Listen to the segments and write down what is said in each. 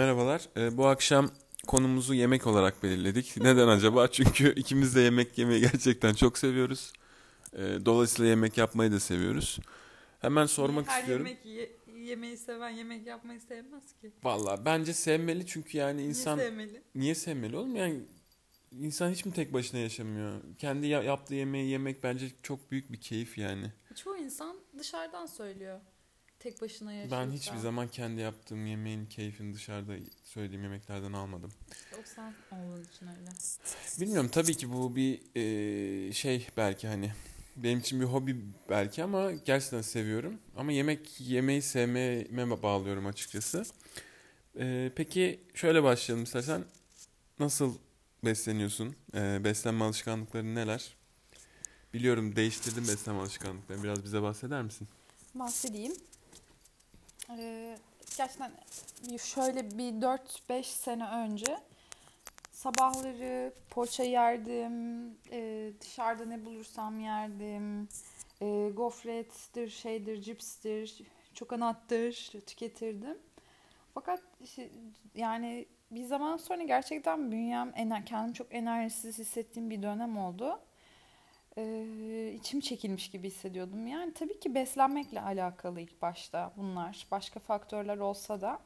Merhabalar. Ee, bu akşam konumuzu yemek olarak belirledik. Neden acaba? Çünkü ikimiz de yemek yemeyi gerçekten çok seviyoruz. Ee, dolayısıyla yemek yapmayı da seviyoruz. Hemen sormak Her istiyorum. yemek ye- yemeği seven yemek yapmayı sevmez ki. Valla bence sevmeli çünkü yani insan Niye sevmeli? niye sevmeli oğlum? Yani insan hiç mi tek başına yaşamıyor? Kendi ya- yaptığı yemeği yemek bence çok büyük bir keyif yani. Çoğu insan dışarıdan söylüyor. Tek başına yaşıyorsa. Ben hiçbir zaman kendi yaptığım yemeğin keyfini dışarıda söylediğim yemeklerden almadım. O sen olduğun için öyle. Bilmiyorum tabii ki bu bir e, şey belki hani benim için bir hobi belki ama gerçekten seviyorum. Ama yemek yemeyi sevmeme bağlıyorum açıkçası. E, peki şöyle başlayalım istersen. Nasıl besleniyorsun? E, beslenme alışkanlıkların neler? Biliyorum değiştirdin beslenme alışkanlıklarını. Biraz bize bahseder misin? Bahsedeyim. Ee, gerçekten şöyle bir 4-5 sene önce sabahları poğaça yerdim, e, dışarıda ne bulursam yerdim, e, gofrettir, şeydir, cipstir, çokanattır tüketirdim. Fakat yani bir zaman sonra gerçekten bünyem, kendimi çok enerjisiz hissettiğim bir dönem oldu. Ee, içim çekilmiş gibi hissediyordum. Yani tabii ki beslenmekle alakalı ilk başta bunlar. Başka faktörler olsa da.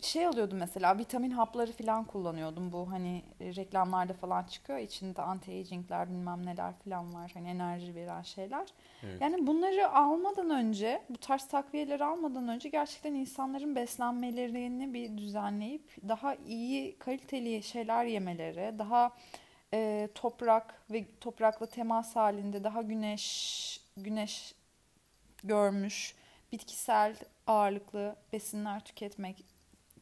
Şey alıyordum mesela vitamin hapları falan kullanıyordum. Bu hani e, reklamlarda falan çıkıyor. İçinde anti-aging'ler bilmem neler falan var. Hani enerji veren şeyler. Evet. Yani bunları almadan önce, bu tarz takviyeleri almadan önce gerçekten insanların beslenmelerini bir düzenleyip daha iyi, kaliteli şeyler yemeleri, daha e, toprak ve toprakla temas halinde daha güneş güneş görmüş bitkisel ağırlıklı besinler tüketmek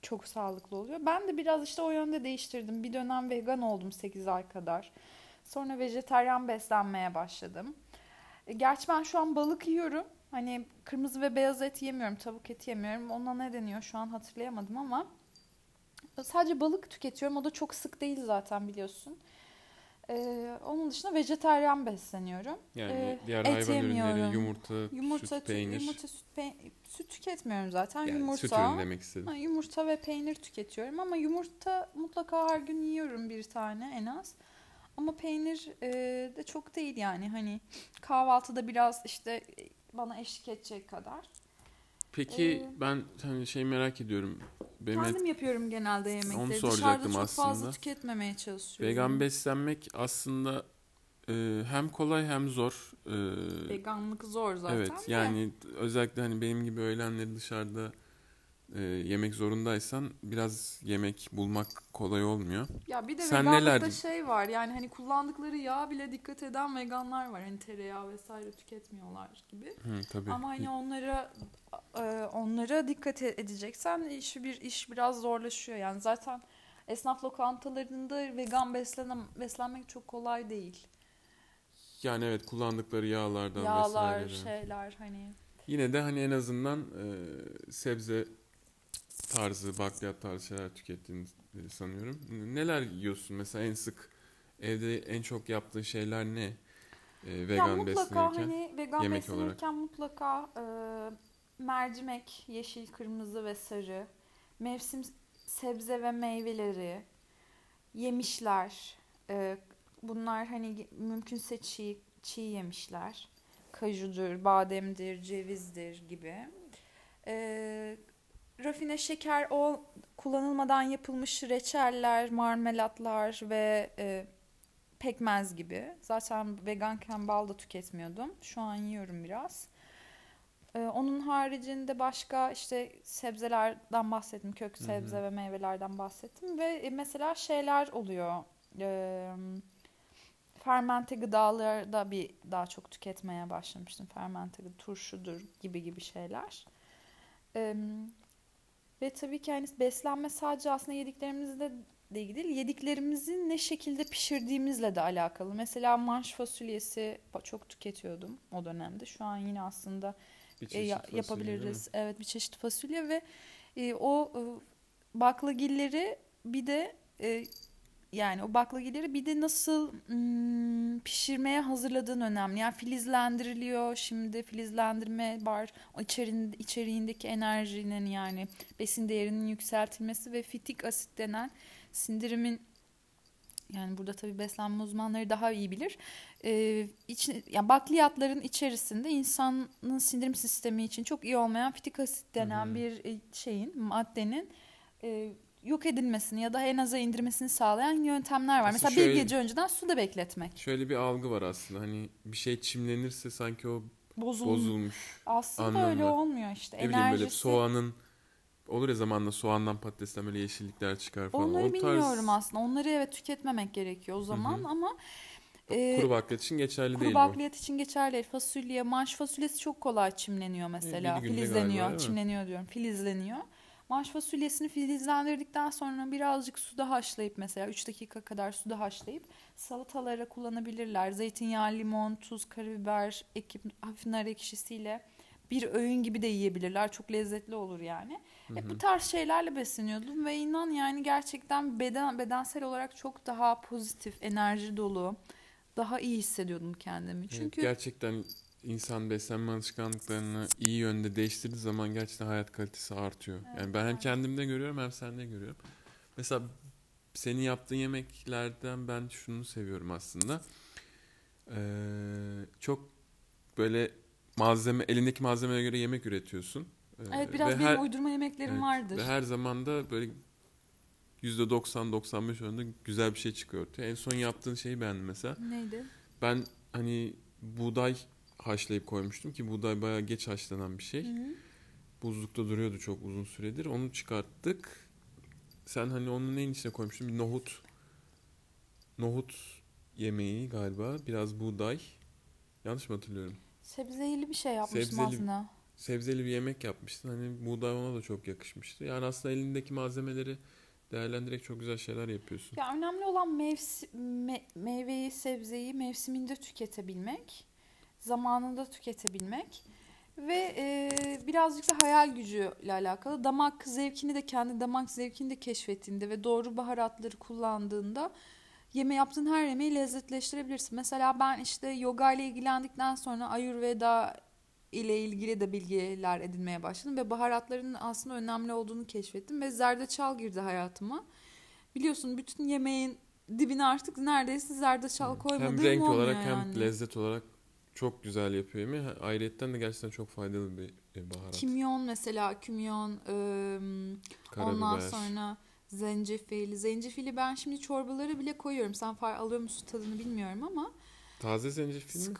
çok sağlıklı oluyor. Ben de biraz işte o yönde değiştirdim. Bir dönem vegan oldum 8 ay kadar. Sonra vejetaryen beslenmeye başladım. E, Gerçi ben şu an balık yiyorum. Hani kırmızı ve beyaz et yemiyorum, tavuk eti yemiyorum. Ona ne deniyor şu an hatırlayamadım ama sadece balık tüketiyorum. O da çok sık değil zaten biliyorsun. Ee, onun dışında vejetaryen besleniyorum. Yani Ee, diğer et hayvan ürünleri, yemiyorum. yumurta, Yumurta, süt, peynir. yumurta, süt, pe- süt tüketmiyorum zaten. yani yumurta, süt ürünü demek istedim. ha, yumurta ve peynir tüketiyorum ama yumurta mutlaka her gün yiyorum bir tane en az. Ama peynir e, de çok değil yani hani kahvaltıda biraz işte bana eşlik edecek kadar. Peki Ee, ben hani şey merak ediyorum. Benim et- Kendim yapıyorum genelde yemekleri. Onu Dışarıda soracaktım çok fazla aslında. tüketmemeye çalışıyorum. vegan beslenmek aslında e, hem kolay hem zor. E, Veganlık zor zaten evet de. yani özellikle hani benim gibi öğlenleri dışarıda e, yemek zorundaysan biraz yemek bulmak kolay olmuyor. Ya bir de Sen veganlıkta neler- şey var yani hani kullandıkları yağ bile dikkat eden veganlar var. Hani tereyağı vesaire tüketmiyorlar gibi. Hı, tabii. Ama hani onlara e, onlara dikkat e- edeceksen iş bir iş biraz zorlaşıyor. Yani zaten esnaf lokantalarında vegan beslenen, beslenmek çok kolay değil. Yani evet kullandıkları yağlardan Yağlar, vesaire. şeyler hani Yine de hani en azından e, sebze tarzı, bakliyat tarzı şeyler tükettiğini e, sanıyorum. Neler yiyorsun? Mesela en sık evde en çok yaptığın şeyler ne? E, vegan ya mutlaka beslenirken. hani vegan yemek beslenirken mutlaka e, mercimek, yeşil, kırmızı ve sarı, mevsim sebze ve meyveleri, yemişler, e, bunlar hani mümkünse çiğ, çiğ yemişler, kajudur, bademdir, cevizdir gibi. E, rafine şeker o kullanılmadan yapılmış reçeller, marmelatlar ve e, pekmez gibi. Zaten veganken bal da tüketmiyordum. Şu an yiyorum biraz. Ee, onun haricinde başka işte sebzelerden bahsettim. Kök sebze ve meyvelerden bahsettim. Ve e, mesela şeyler oluyor. Ee, fermente gıdalarda bir daha çok tüketmeye başlamıştım. Fermente turşudur gibi gibi şeyler. Ee, ve tabii ki hani beslenme sadece aslında yediklerimizle de ilgili değil, yediklerimizi ne şekilde pişirdiğimizle de alakalı. Mesela manş fasulyesi çok tüketiyordum o dönemde. Şu an yine aslında e, fasulye, yapabiliriz. mi? Evet bir çeşit fasulye ve e, o e, baklagilleri bir de e, yani o baklagilleri bir de nasıl hmm, pişirmeye hazırladığın önemli. Yani filizlendiriliyor şimdi filizlendirme var. O içerin, içeriğindeki enerjinin yani besin değerinin yükseltilmesi ve fitik asit denen sindirimin yani burada tabii beslenme uzmanları daha iyi bilir. Ee, iç, yani bakliyatların içerisinde insanın sindirim sistemi için çok iyi olmayan fitik asit denen hmm. bir e, şeyin, maddenin e, yok edilmesini ya da en aza indirmesini sağlayan yöntemler var. Aslında Mesela şöyle, bir gece önceden suda bekletmek. Şöyle bir algı var aslında. Hani bir şey çimlenirse sanki o Bozulmuş. bozulmuş. Aslında anlamda. öyle olmuyor işte. Ne Enerjisi... bileyim böyle soğanın olur ya zamanla soğandan patatesten böyle yeşillikler çıkar falan. Onları o bilmiyorum tarz... aslında. Onları evet tüketmemek gerekiyor o zaman Hı-hı. ama e, kuru bakliyat için geçerli kuru değil Kuru bakliyat için geçerli değil. Fasulye, manş fasulyesi çok kolay çimleniyor mesela. Filizleniyor, galiba, çimleniyor diyorum. Filizleniyor. Manş fasulyesini filizlendirdikten sonra birazcık suda haşlayıp mesela 3 dakika kadar suda haşlayıp salatalara kullanabilirler. Zeytinyağı, limon, tuz, karabiber, ekip, hafif nar ekşisiyle bir öğün gibi de yiyebilirler. Çok lezzetli olur yani. Hı Hep bu tarz şeylerle besleniyordum ve inan yani gerçekten beden bedensel olarak çok daha pozitif, enerji dolu, daha iyi hissediyordum kendimi. Çünkü evet, gerçekten insan beslenme alışkanlıklarını iyi yönde değiştirdiği zaman gerçekten hayat kalitesi artıyor. Evet, yani ben hem kendimde görüyorum hem sende görüyorum. Mesela senin yaptığın yemeklerden ben şunu seviyorum aslında. Ee, çok böyle malzeme elindeki malzemeye göre yemek üretiyorsun. Ee, evet biraz benim her, uydurma yemeklerim evet, vardır. Ve her zaman da böyle %90-95 oranında güzel bir şey çıkıyor ortaya. En son yaptığın şeyi beğendim mesela. Neydi? Ben hani buğday haşlayıp koymuştum ki buğday bayağı geç haşlanan bir şey. Hı hı. Buzlukta duruyordu çok uzun süredir. Onu çıkarttık. Sen hani onun neyin içine koymuştun? Bir nohut. Nohut yemeği galiba. Biraz buğday. Yanlış mı hatırlıyorum? Sebzeli bir şey yapmıştım sebzeli, aslında. Sebzeli bir yemek yapmıştın. Hani buğday ona da çok yakışmıştı. Yani aslında elindeki malzemeleri değerlendirerek çok güzel şeyler yapıyorsun. Ya önemli olan mevsi, me, meyveyi, sebzeyi mevsiminde tüketebilmek zamanında tüketebilmek ve e, birazcık da hayal gücüyle alakalı damak zevkini de kendi damak zevkini de keşfettiğinde ve doğru baharatları kullandığında yeme yaptığın her yemeği lezzetleştirebilirsin. Mesela ben işte yoga ile ilgilendikten sonra Ayurveda ile ilgili de bilgiler edinmeye başladım ve baharatların aslında önemli olduğunu keşfettim ve zerdeçal girdi hayatıma. Biliyorsun bütün yemeğin dibine artık neredeyse zerdeçal koymadığım Hem renk olarak yani. hem lezzet olarak çok güzel yapıyor yemeği. Ayrıyetten de gerçekten çok faydalı bir, bir baharat. Kimyon mesela, kimyon, ıı, ondan sonra zencefil. Zencefili ben şimdi çorbaları bile koyuyorum. Sen far alıyor musun tadını bilmiyorum ama. Taze zencefil mi?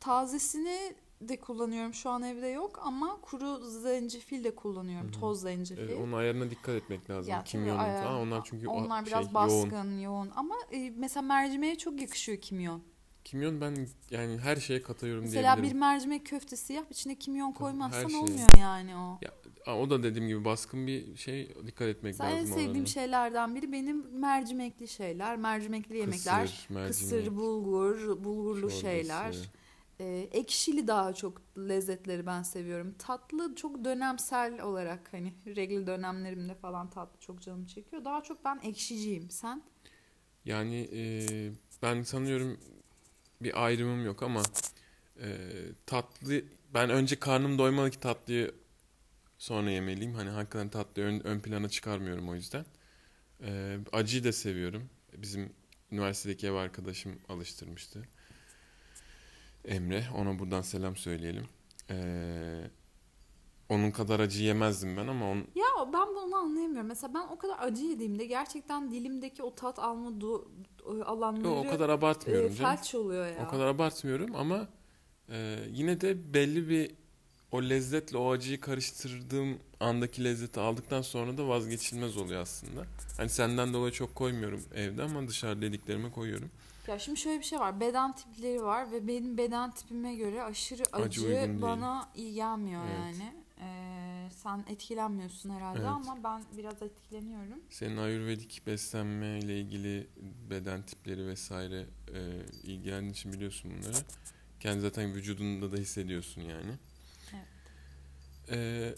Tazesini de kullanıyorum. Şu an evde yok ama kuru zencefil de kullanıyorum. Hı-hı. Toz zencefil. Evet, onun ayarına dikkat etmek lazım. Ya, kimyonun ayar, falan. Onlar çünkü onlar biraz şey, baskın, yoğun. yoğun. Ama e, mesela mercimeğe çok yakışıyor kimyon. Kimyon ben yani her şeye katıyorum Mesela diyebilirim. Mesela bir mercimek köftesi yap içine kimyon koymazsan olmuyor yani o. Ya, o da dediğim gibi baskın bir şey dikkat etmek Mesela lazım. En sevdiğim orada. şeylerden biri benim mercimekli şeyler, mercimekli yemekler, kısır, mercimek, kısır bulgur, bulgurlu çorbası. şeyler. Ee, ekşili daha çok lezzetleri ben seviyorum. Tatlı çok dönemsel olarak hani regl dönemlerimde falan tatlı çok canım çekiyor. Daha çok ben ekşiciyim. Sen? Yani e, ben sanıyorum bir ayrımım yok ama e, tatlı ben önce karnım doymalı ki tatlıyı sonra yemeliyim. Hani hakikaten tatlıyı ön, ön plana çıkarmıyorum o yüzden. E, acıyı da seviyorum. Bizim üniversitedeki ev arkadaşım alıştırmıştı. Emre. Ona buradan selam söyleyelim. Ee, onun kadar acı yemezdim ben ama on... Ya ben bunu anlayamıyorum. Mesela ben o kadar acı yediğimde gerçekten dilimdeki o tat alma du- alanları Yo, o kadar abartmıyorum e, felç oluyor ya. O kadar abartmıyorum ama e, yine de belli bir o lezzetle o acıyı karıştırdığım andaki lezzeti aldıktan sonra da vazgeçilmez oluyor aslında. Hani senden dolayı çok koymuyorum evde ama dışarı dediklerime koyuyorum. Ya şimdi şöyle bir şey var. Beden tipleri var ve benim beden tipime göre aşırı acı, acı bana iyi gelmiyor evet. yani. Ee, sen etkilenmiyorsun herhalde evet. ama ben biraz etkileniyorum. Senin ayurvedik beslenme ile ilgili beden tipleri vesaire e, ilgilendiğin için biliyorsun bunları. Kendi zaten vücudunda da hissediyorsun yani. Evet. Ee,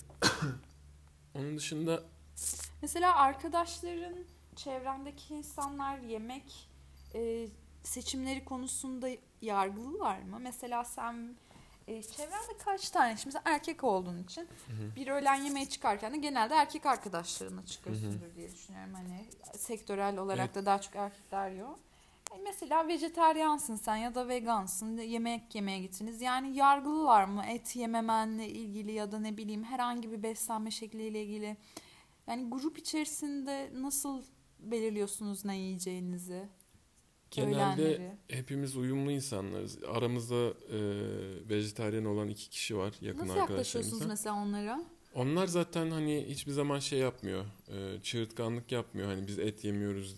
onun dışında mesela arkadaşların çevrendeki insanlar yemek e, seçimleri konusunda yargılılar mı? Mesela sen e, çevrende kaç tane, şimdi erkek olduğun için Hı hı. bir öğlen yemeğe çıkarken de genelde erkek arkadaşlarına çıkıyorsundur diye düşünüyorum. Hani sektörel olarak Evet. da daha çok erkekler yiyor. E, mesela vejeteryansın sen ya da vegansın, yemek yemeye gittiniz. Yani yargılılar mı et yememenle ilgili ya da ne bileyim herhangi bir beslenme şekliyle ilgili? Yani grup içerisinde nasıl belirliyorsunuz ne yiyeceğinizi? Genelde öğlenleri? hepimiz uyumlu insanlarız. Aramızda e, vejetaryen olan iki kişi var yakın Nasıl yaklaşıyorsunuz mesela onlara? Onlar zaten hani hiçbir zaman şey yapmıyor. E, çığırtkanlık yapmıyor. Hani biz et yemiyoruz.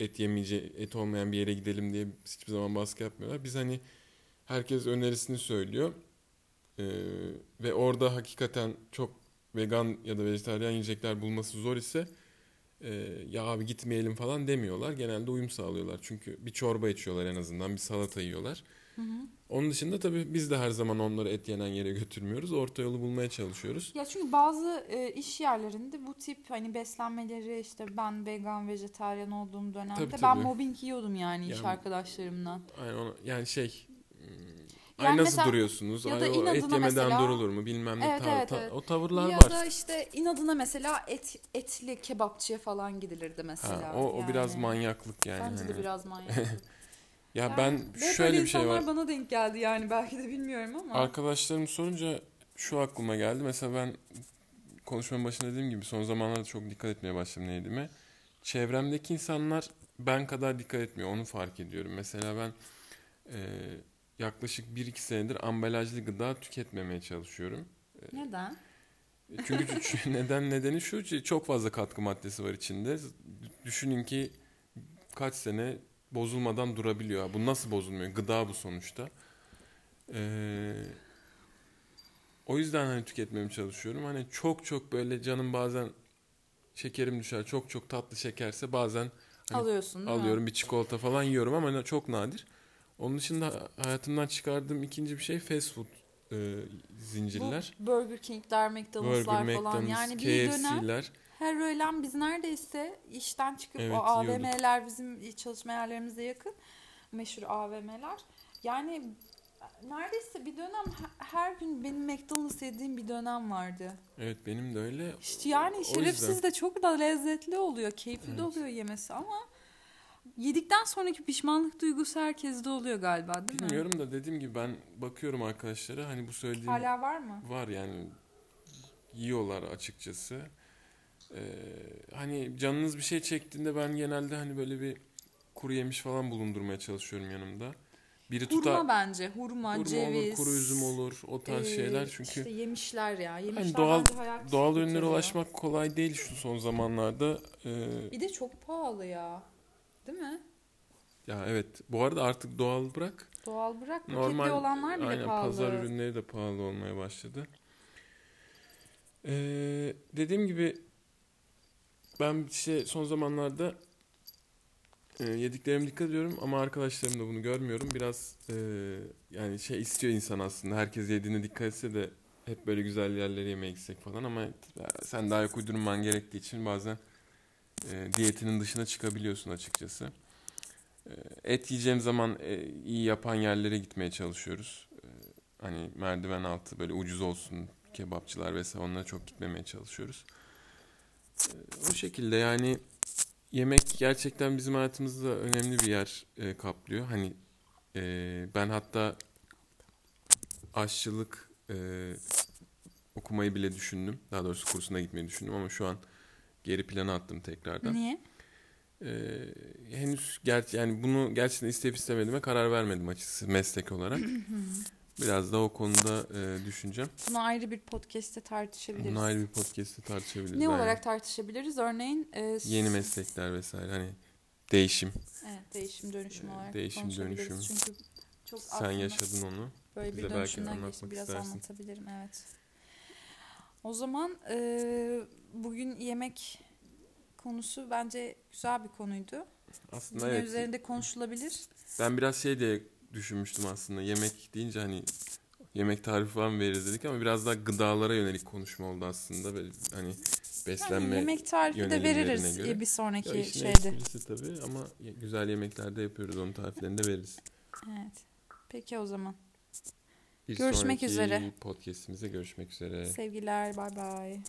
Et yemeyece et olmayan bir yere gidelim diye hiçbir zaman baskı yapmıyorlar. Biz hani herkes önerisini söylüyor. E, ve orada hakikaten çok vegan ya da vejetaryen yiyecekler bulması zor ise ya abi gitmeyelim falan demiyorlar. Genelde uyum sağlıyorlar. Çünkü bir çorba içiyorlar en azından. Bir salata yiyorlar. Hı hı. Onun dışında tabii biz de her zaman onları et yenen yere götürmüyoruz. Orta yolu bulmaya çalışıyoruz. Ya çünkü bazı e, iş yerlerinde bu tip hani beslenmeleri işte ben vegan, vejetaryen olduğum dönemde Tabii, ben tabii. mobbing yiyordum yani iş Yani- arkadaşlarımdan. Aynen ona, yani şey Yani ay nasıl mesela- duruyorsunuz? ya Ay da o et yemeden mesela- durulur mu bilmem ne Evet, ta- evet, ta- evet. o tavırlar ya var. da işte inadına mesela et etli kebapçıya falan gidilirdi mesela. Ha, o, o biraz yani. manyaklık yani. Bence de hani. biraz manyak. Ya Yani ben şöyle bir şey var. bana denk geldi yani belki de bilmiyorum ama. Arkadaşlarım sorunca şu aklıma geldi. Mesela ben konuşmanın başında dediğim gibi son zamanlarda çok dikkat etmeye başladım ne yediğime. Çevremdeki insanlar ben kadar dikkat etmiyor. Onu fark ediyorum. Mesela ben e, yaklaşık 1-2 senedir ambalajlı gıda tüketmemeye çalışıyorum. Neden? Çünkü çünkü neden nedeni şu ki çok fazla katkı maddesi var içinde. Düşünün ki kaç sene bozulmadan durabiliyor. Bu nasıl bozulmuyor? Gıda bu sonuçta. Ee, o yüzden hani tüketmeye çalışıyorum. Hani çok çok böyle canım bazen şekerim düşer. Çok çok tatlı şekerse bazen Hani Alıyorsun değil mi? alıyorum bir çikolata falan yiyorum ama çok nadir. Onun dışında hayatımdan çıkardığım ikinci bir şey fast food e, zincirler. Bu Burger King'ler, McDonald'slar Burger, falan. McDonald's, Yani bir dönem her öğlen biz neredeyse işten çıkıp Evet, o yiyorduk. AVM'ler bizim çalışma yerlerimize yakın. Meşhur AVM'ler. Yani neredeyse bir dönem he- her gün benim McDonald's yediğim bir dönem vardı. Evet benim de öyle. İşte yani O şerefsiz yüzden. de çok da lezzetli oluyor. Keyifli de Evet. oluyor yemesi ama yedikten sonraki pişmanlık duygusu herkeste oluyor galiba değil mi? Bilmiyorum da dediğim gibi ben bakıyorum arkadaşlara hani bu söylediğim Hala var mı? var yani yiyorlar açıkçası. Ee, hani canınız bir şey çektiğinde ben genelde hani böyle bir kuru yemiş falan bulundurmaya çalışıyorum yanımda. Biri Hurma tutar bence. Hurma, hurma ceviz. olur, kuru üzüm olur, o tarz Ee, şeyler çünkü işte yemişler ya. Yemişler hani doğal hayat doğal ürünlere ulaşmak kolay değil şu son zamanlarda. Ee, Bir de çok pahalı ya. Değil mi? ya evet bu arada artık doğal bırak Doğal bırak Normal olanlar bile aynen, pahalı. pazar ürünleri de pahalı olmaya başladı. Ee, dediğim gibi ben işte son zamanlarda e, yediklerime dikkat ediyorum ama arkadaşlarım da bunu görmüyorum. Biraz e, yani şey istiyor insan aslında. Herkes yediğine dikkat etse de hep böyle güzel yerlere yemeğe gitsek falan ama sen de ayak uydurman gerektiği için bazen e, diyetinin dışına çıkabiliyorsun açıkçası. E, Et yiyeceğim zaman e, iyi yapan yerlere gitmeye çalışıyoruz. E, Hani merdiven altı böyle ucuz olsun kebapçılar vesaire onlara çok gitmemeye çalışıyoruz. O şekilde yani yemek gerçekten bizim hayatımızda önemli bir yer kaplıyor. Hani ben hatta aşçılık okumayı bile düşündüm. Daha doğrusu kursuna gitmeyi düşündüm ama şu an geri plana attım tekrardan. Niye? Ee, henüz ger yani bunu gerçekten isteyip istemediğime karar vermedim açıkçası meslek olarak. Biraz da o konuda e, düşüneceğim. Bunu ayrı bir podcast'te tartışabiliriz. Bunu ayrı bir podcast'te tartışabiliriz. ne aynen. olarak tartışabiliriz? Örneğin e, Yeni meslekler vesaire hani değişim. Evet, değişim dönüşüm Ee, olarak değişim, dönüşüm. Çünkü çok Sen yaşadın onu. böyle bir belki dönüşümden anlatmak geçti. Biraz istersin. anlatabilirim evet. O zaman e, bugün yemek konusu bence güzel bir konuydu. Aslında Yine evet. üzerinde konuşulabilir. Ben biraz şey diye düşünmüştüm aslında. Yemek deyince hani yemek tarifi falan veririz dedik ama biraz daha gıdalara yönelik konuşma oldu aslında. Böyle hani beslenme yani yemek tarifi de veririz göre. bir sonraki ya işin şeyde. Esprisi tabii ama güzel yemeklerde yapıyoruz. Onun tariflerini de veririz. Evet. Peki o zaman. Bir görüşmek sonraki üzere. Podcast'imize görüşmek üzere. Sevgiler, bay bay.